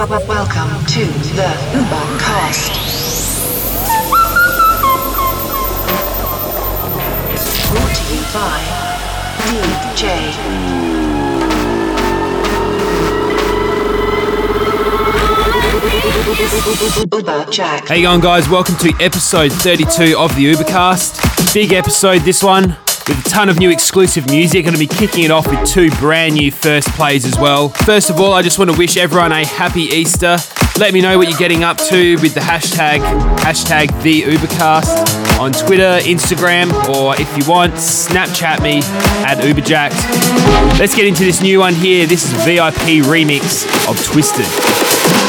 Welcome to the Ubercast. Brought to you by DJ you going, guys? Welcome to episode 32 of the Ubercast. Big episode, this one, with a ton of new exclusive music. Going to be kicking it off with two brand new first plays as well. First of all, I just want to wish everyone a happy Easter. Let me know what you're getting up to with the hashtag hashtag the Ubercast on Twitter, Instagram, or if you want, Snapchat me at Uberjakd. Let's get into this new one here. This is VIP remix of Twisted.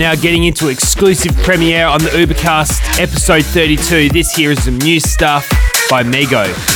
Now getting into exclusive premiere on the Ubercast episode 32. This here is some new stuff by Mego.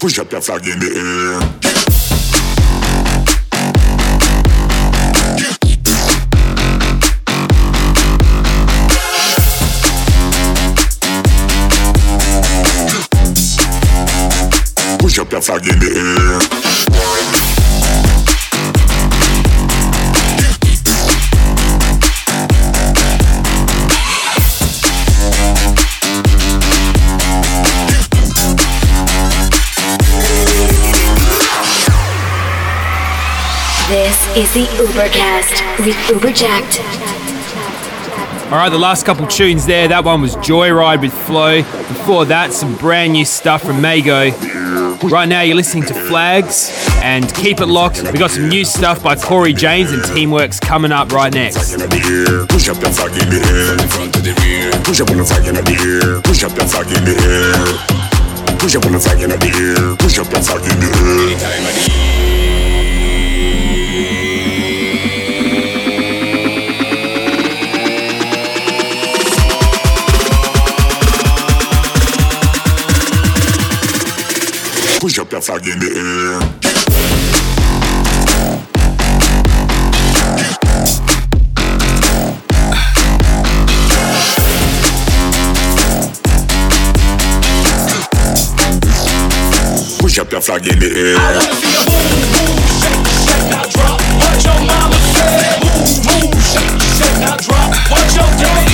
Push up that flag in the air. Push up that flag in the air. Is the Ubercast with Uberjakd. All right, the last couple tunes there. That one was Joyryde with FLO. Before that, some brand new stuff from Mago. Right now, you're listening to Flags and keep it locked. We got some new stuff by Corey James and Teamworx coming up right next. in the air. Push up that flag in the air. Front to the rear. Push up on the flag in the air. Push up that flag in the air. Push up on the flag in the air. Push up that flag in the air. a flag in the air. push up your flag in the air. I wanna see you move, move, shake, shake, now drop. What your mama said, move, move, shake, shake, now drop. What your daddy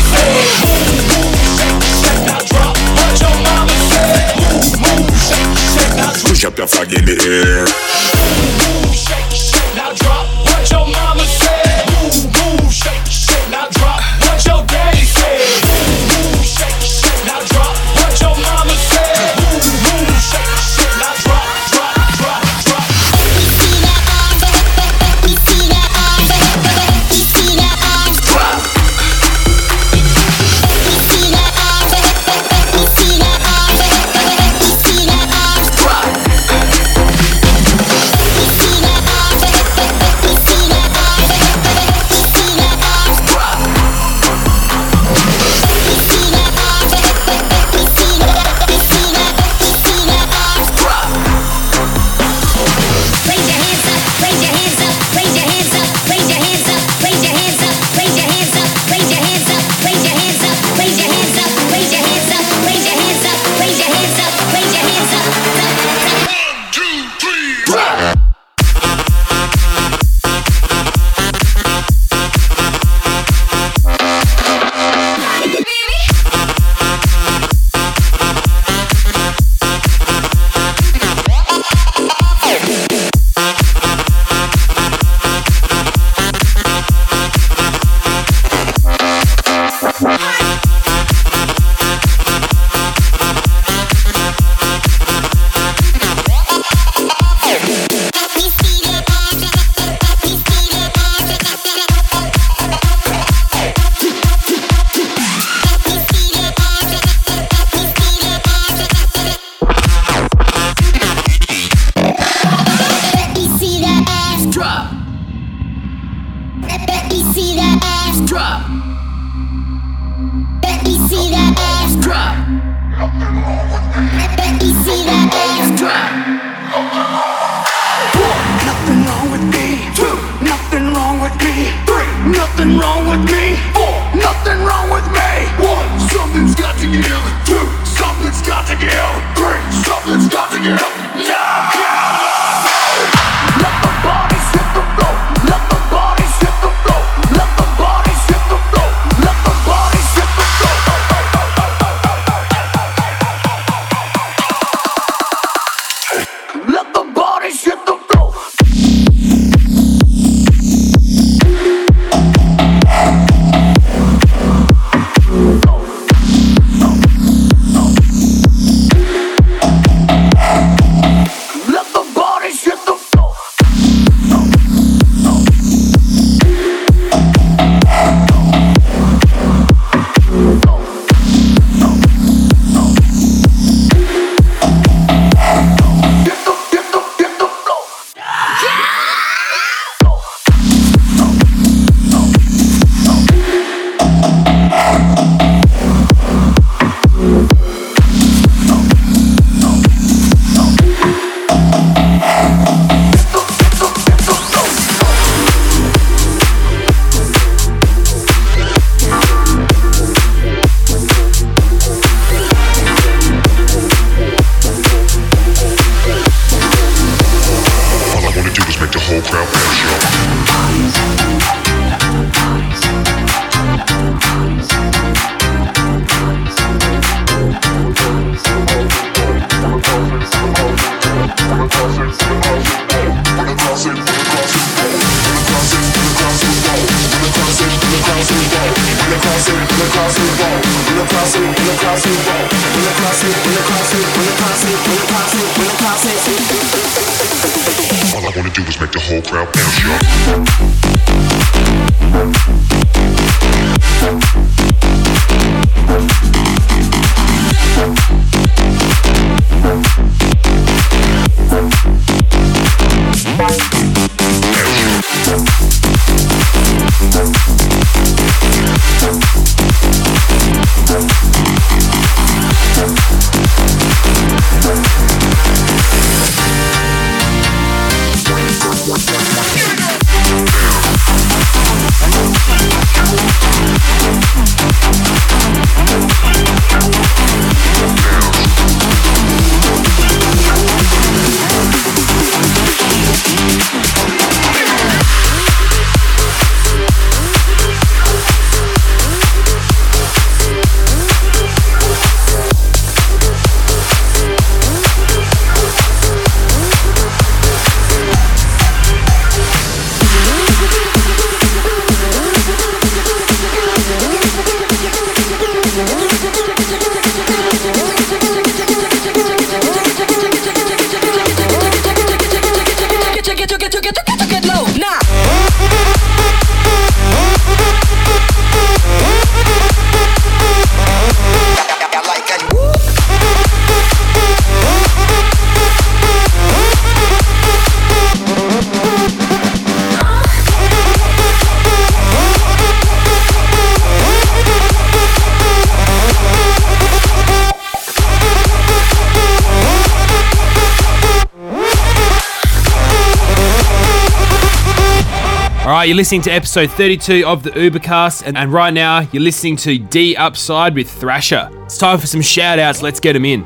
right, you're listening to episode 32 of the Ubercast, and, and right now you're listening to D Upside with Thrasher. It's time for some shout outs. Let's get them in.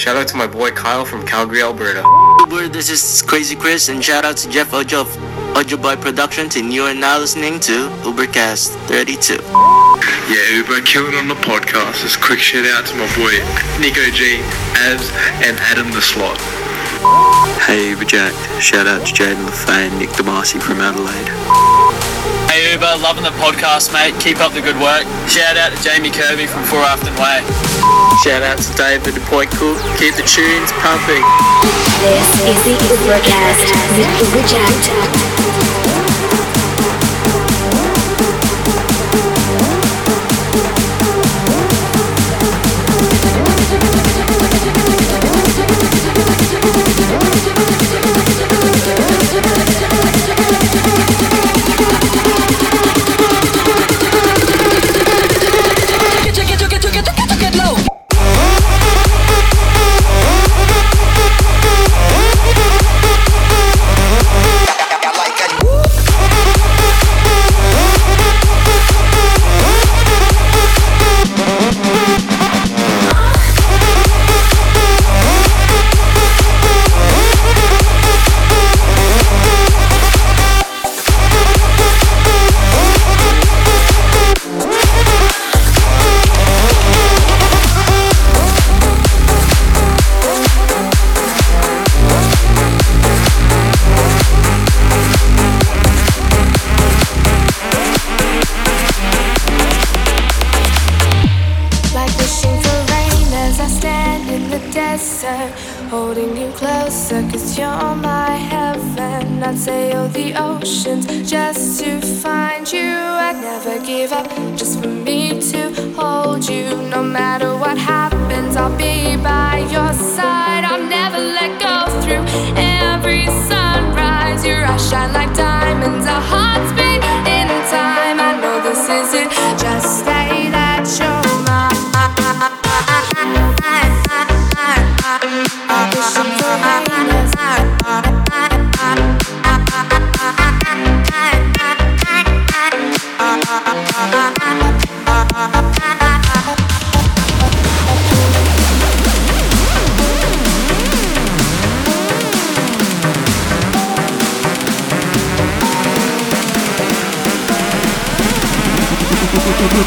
Shout out to my boy Kyle from Calgary, Alberta. Uber, this is Crazy Chris, and shout out to Jeff Ojo of Ojo Boy Productions, and you are now listening to Ubercast 32. Yeah, Uber, killing on the podcast. Just quick shout out to my boy Nico G, Abs, and Adam the Slot. Hey Uber Jack, shout out to Jaden LaFane, Nick Damasi from Adelaide. Hey Uber, loving the podcast, mate. Keep up the good work. Shout out to Jamie Kirby from Four Afton Way. Shout out to David the Boy Cook, keep the tunes pumping. This is the Ubercast with Uber Jack.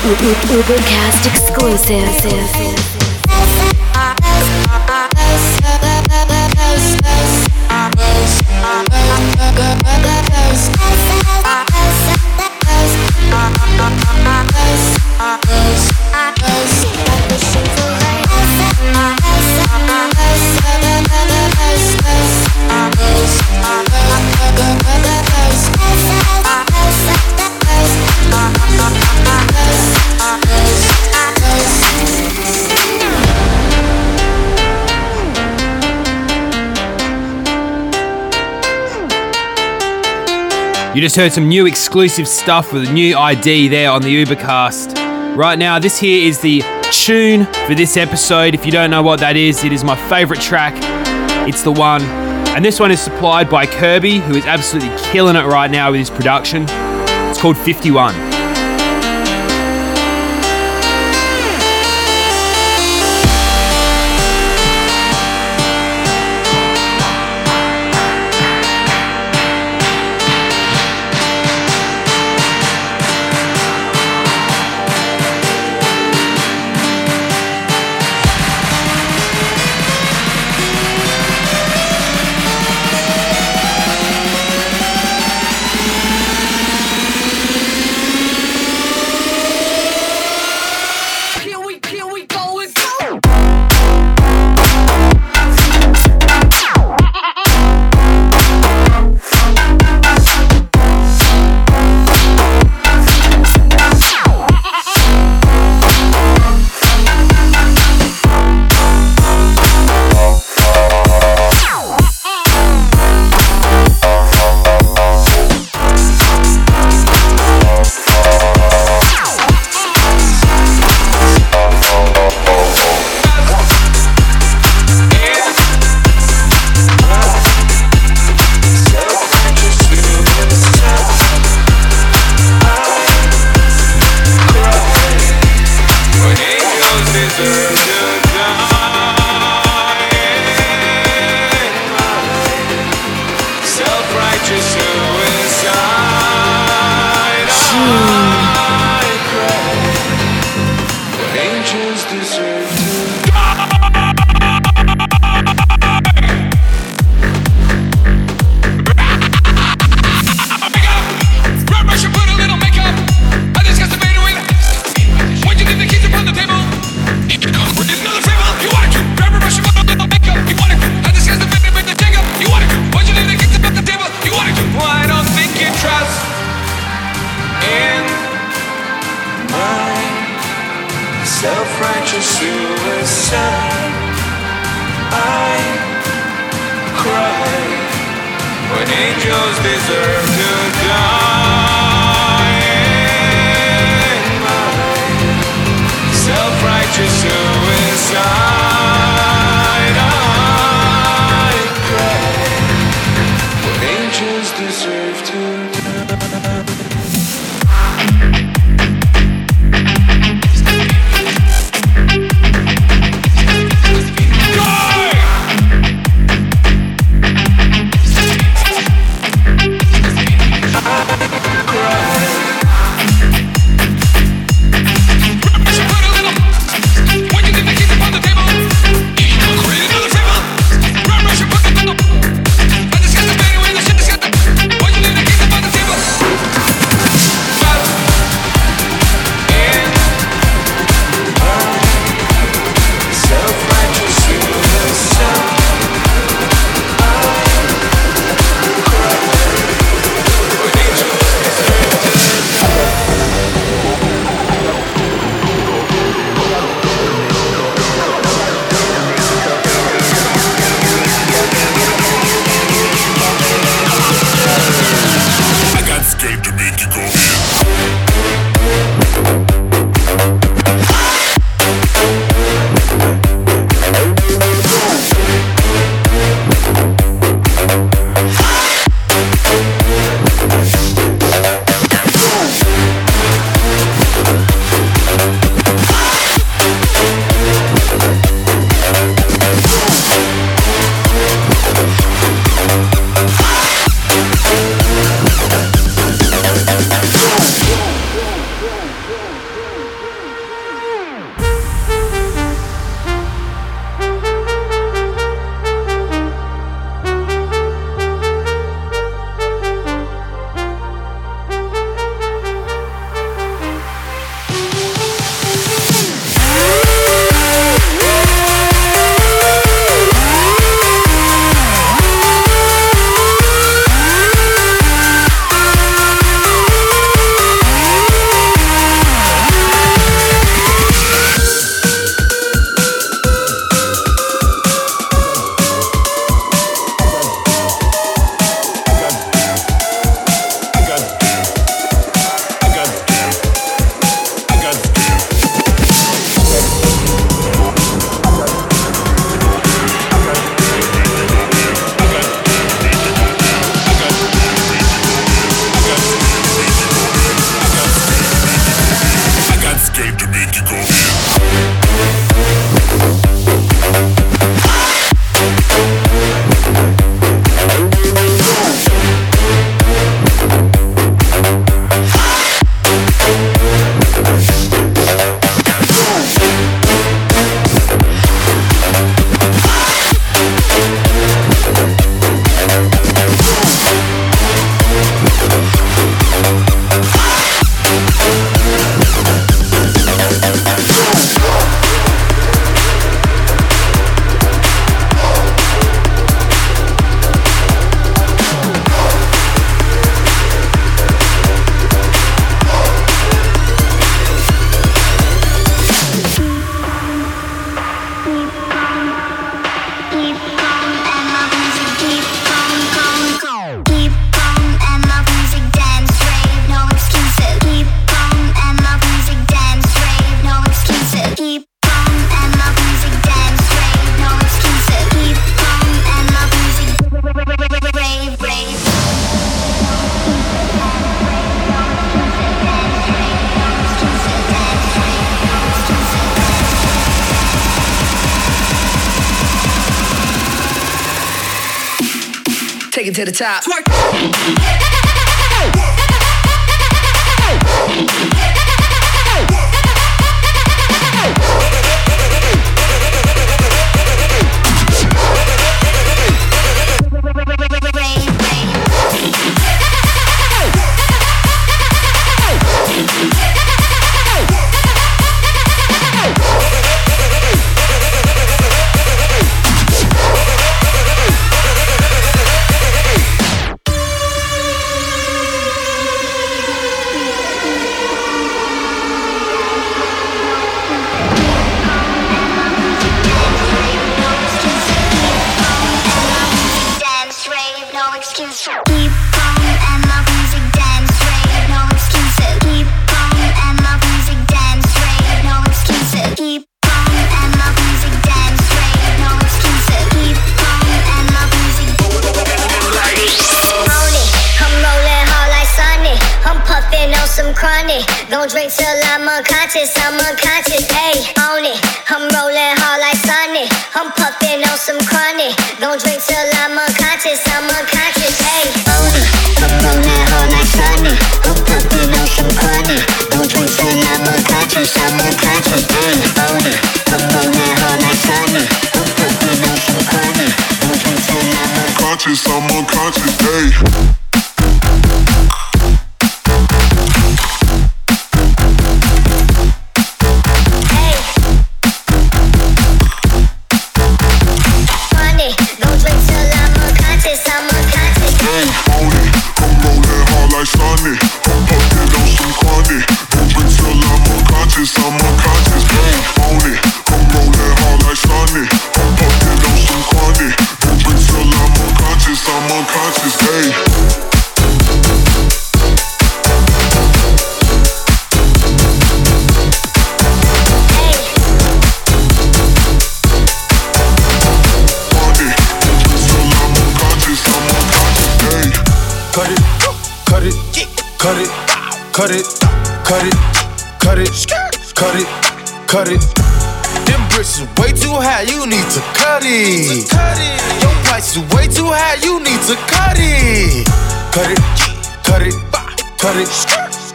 Ubercast exclusive. You just heard some new exclusive stuff with a new ID there on the Ubercast. Right now, this here is the tune for this episode. If you don't know what that is, it is my favourite track. It's the one. And this one is supplied by Curbi, who is absolutely killing it right now with his production. It's called 51. deserve out. Twice chronic. Don't drink till I'm unconscious. I'm unconscious. Hey, on it, I'm rolling hard like Sonic. I'm puffing on some chronic. Don't drink till I'm unconscious. I'm unconscious. Hey, on it, I'm rolling hard like Sonic. I'm puffing on some chronic. Don't drink till I'm unconscious. I'm unconscious. Hey, on it, I'm rolling hard like Sonic. I'm puffing on some chronic. Don't drink till I'm Conscious, I'm unconscious, hey.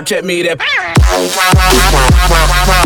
Snapchat me that.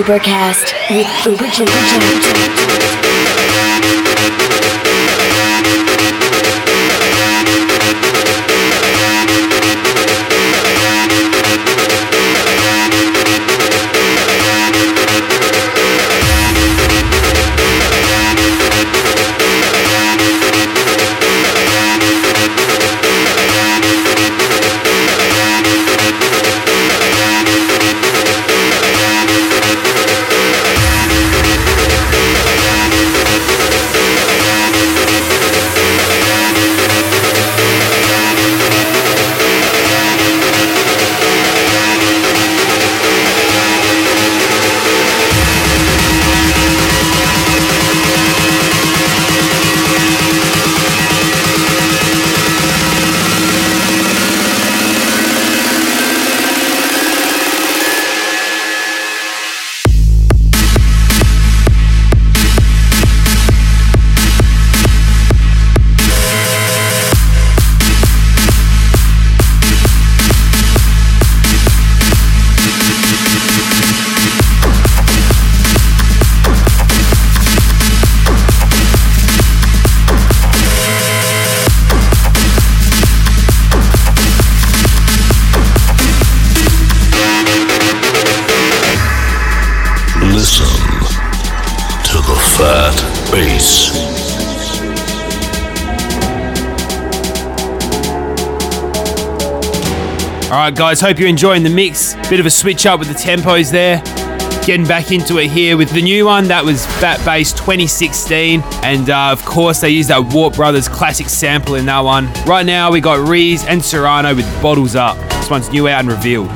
Ubercast with Uber Jumper right, guys, hope you're enjoying the mix. Bit of a switch up with the tempos there. Getting back into it here with the new one that was Phat Bass 2016, and uh, of course they used that Warp Brothers classic sample in that one. Right now we got Reez and Suyano with Bottles Up. This one's new out and revealed.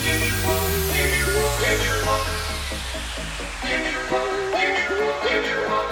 If you want, if you want, if you want, if you want.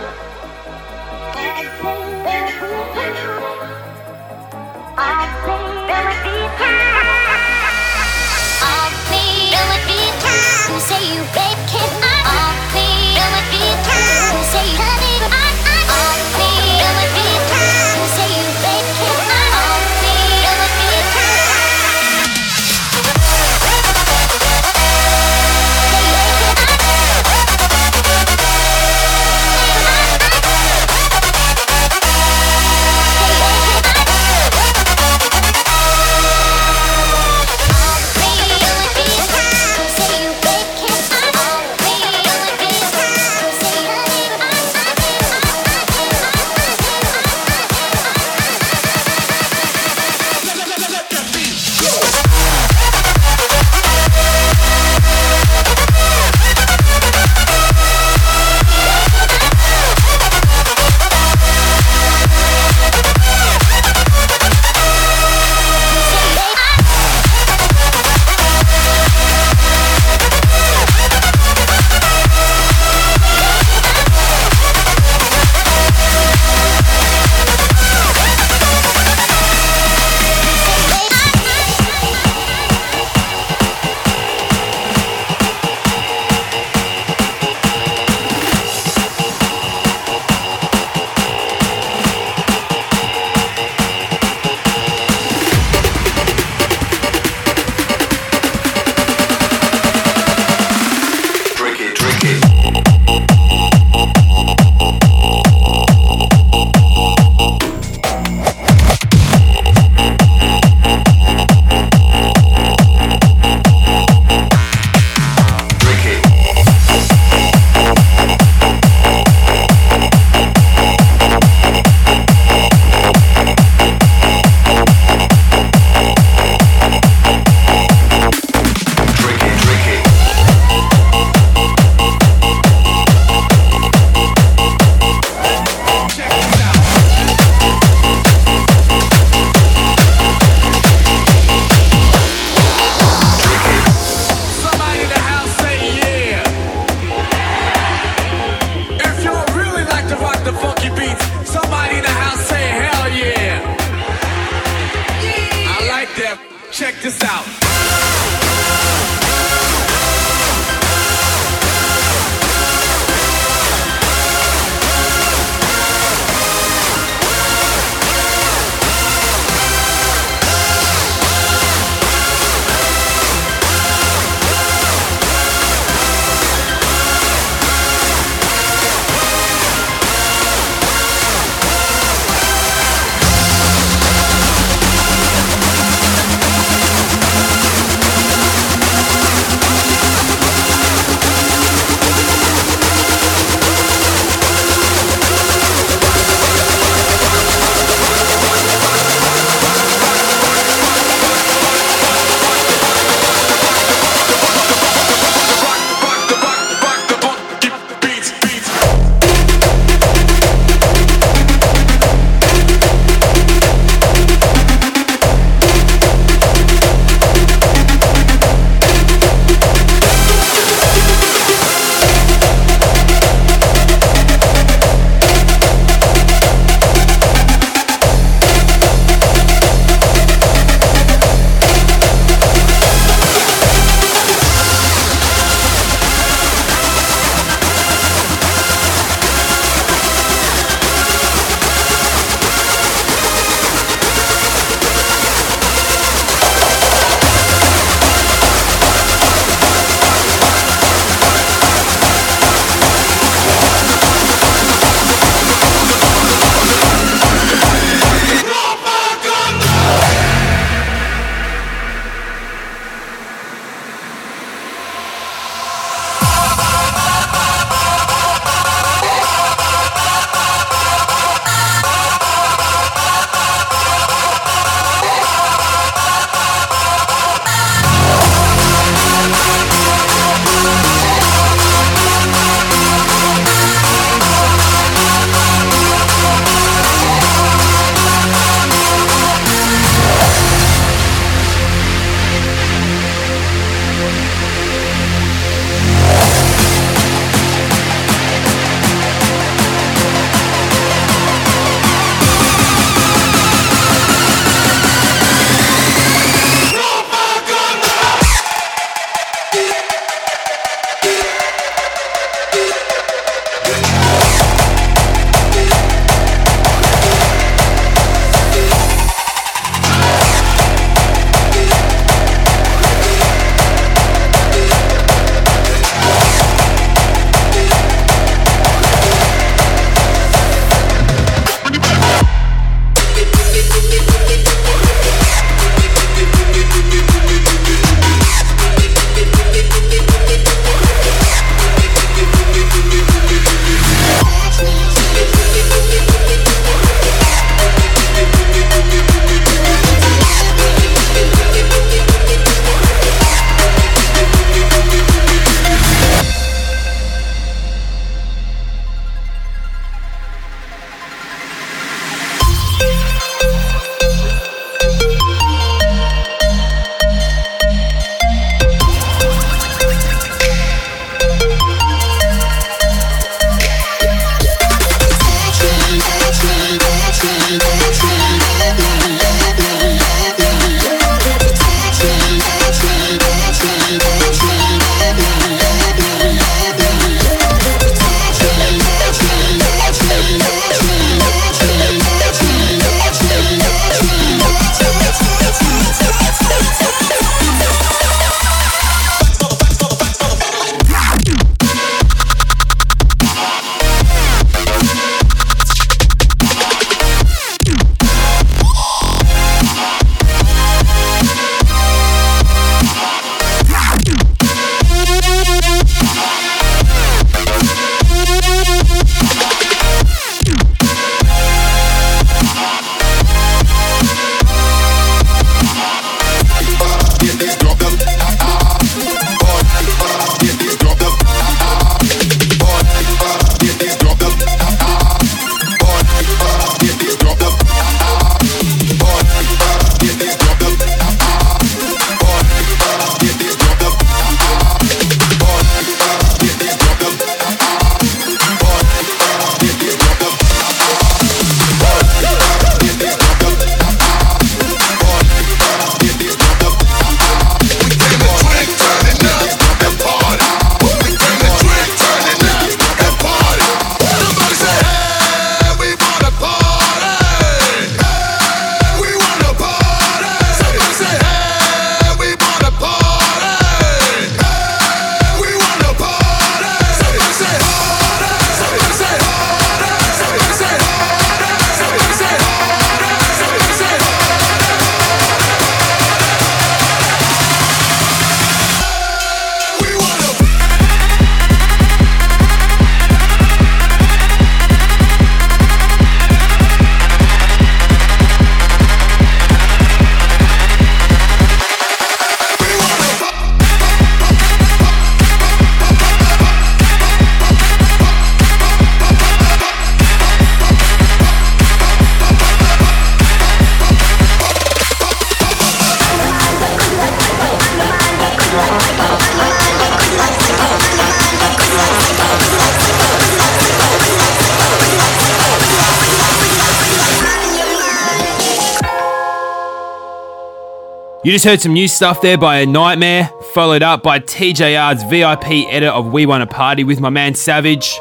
You just heard some new stuff there by A NGTMRE, followed up by TJR's VIP edit of We Wanna Party with my man Savage.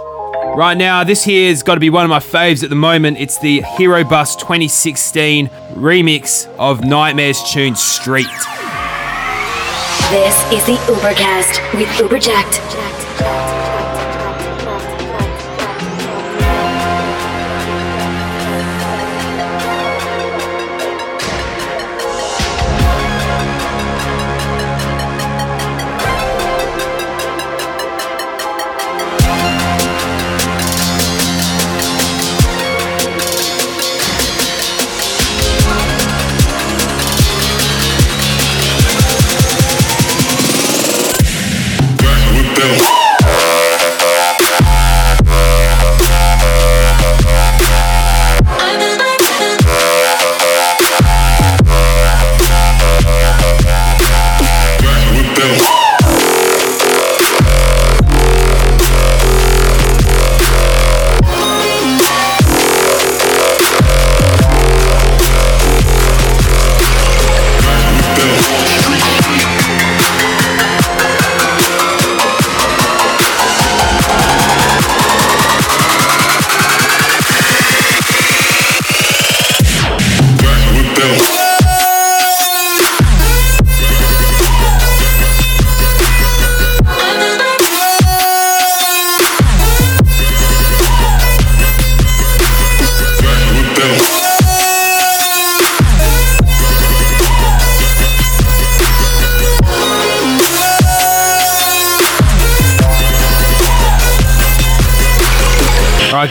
Right now, this here's got to be one of my faves at the moment. It's the Herobust 2016 remix of NGTMRE's tune Street. This is the Ubercast with Uberjakd.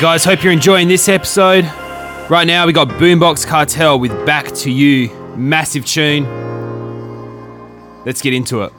Guys, hope you're enjoying this episode. Right now, we got Boombox Cartel with Back to You. Massive tune. Let's get into it.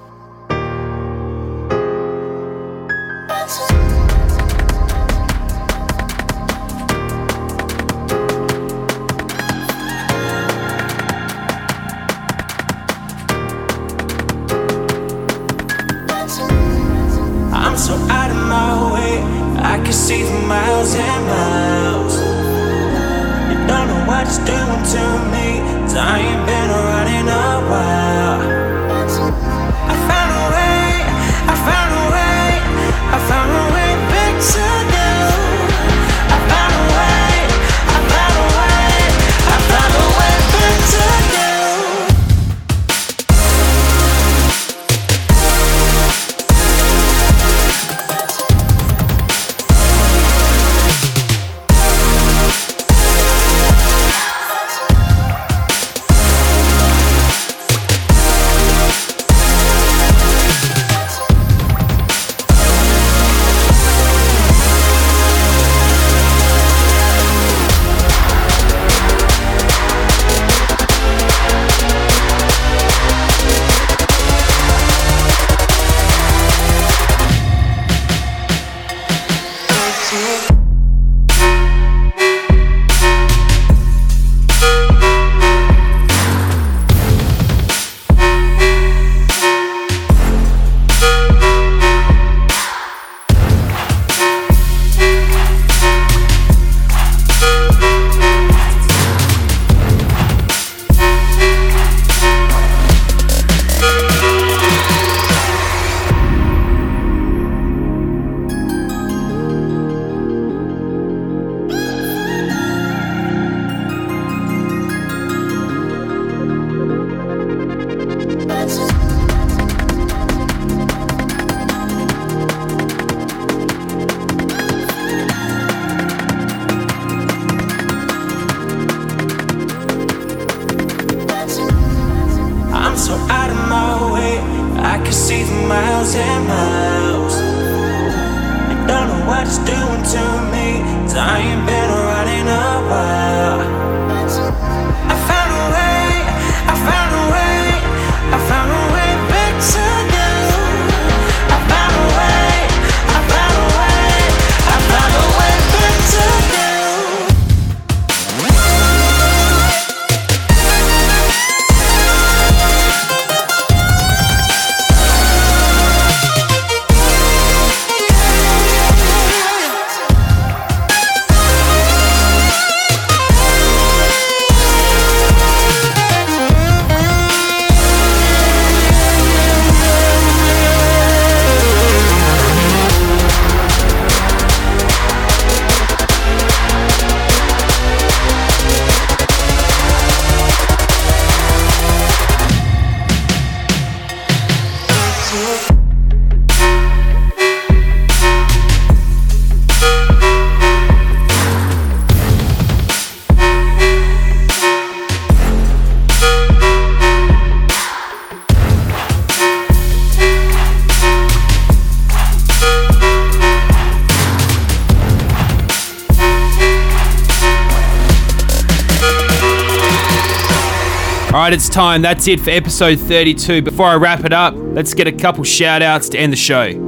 Time. That's it for episode 32. Before I wrap it up, let's get a couple shout outs to end the show. Uber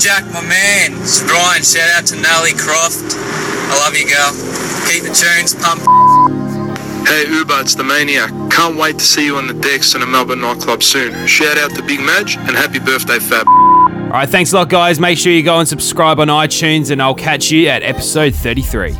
Jack, my man. It's Ryan. Shout out to Nelly Croft. I love you, girl. Keep the tunes pumped. Hey Uber, it's the Maniac. Can't wait to see you on the decks in a Melbourne nightclub soon. Shout out to Big Madge and happy birthday, Fab. All right, thanks a lot, guys. Make sure you go and subscribe on iTunes, and I'll catch you at episode 33.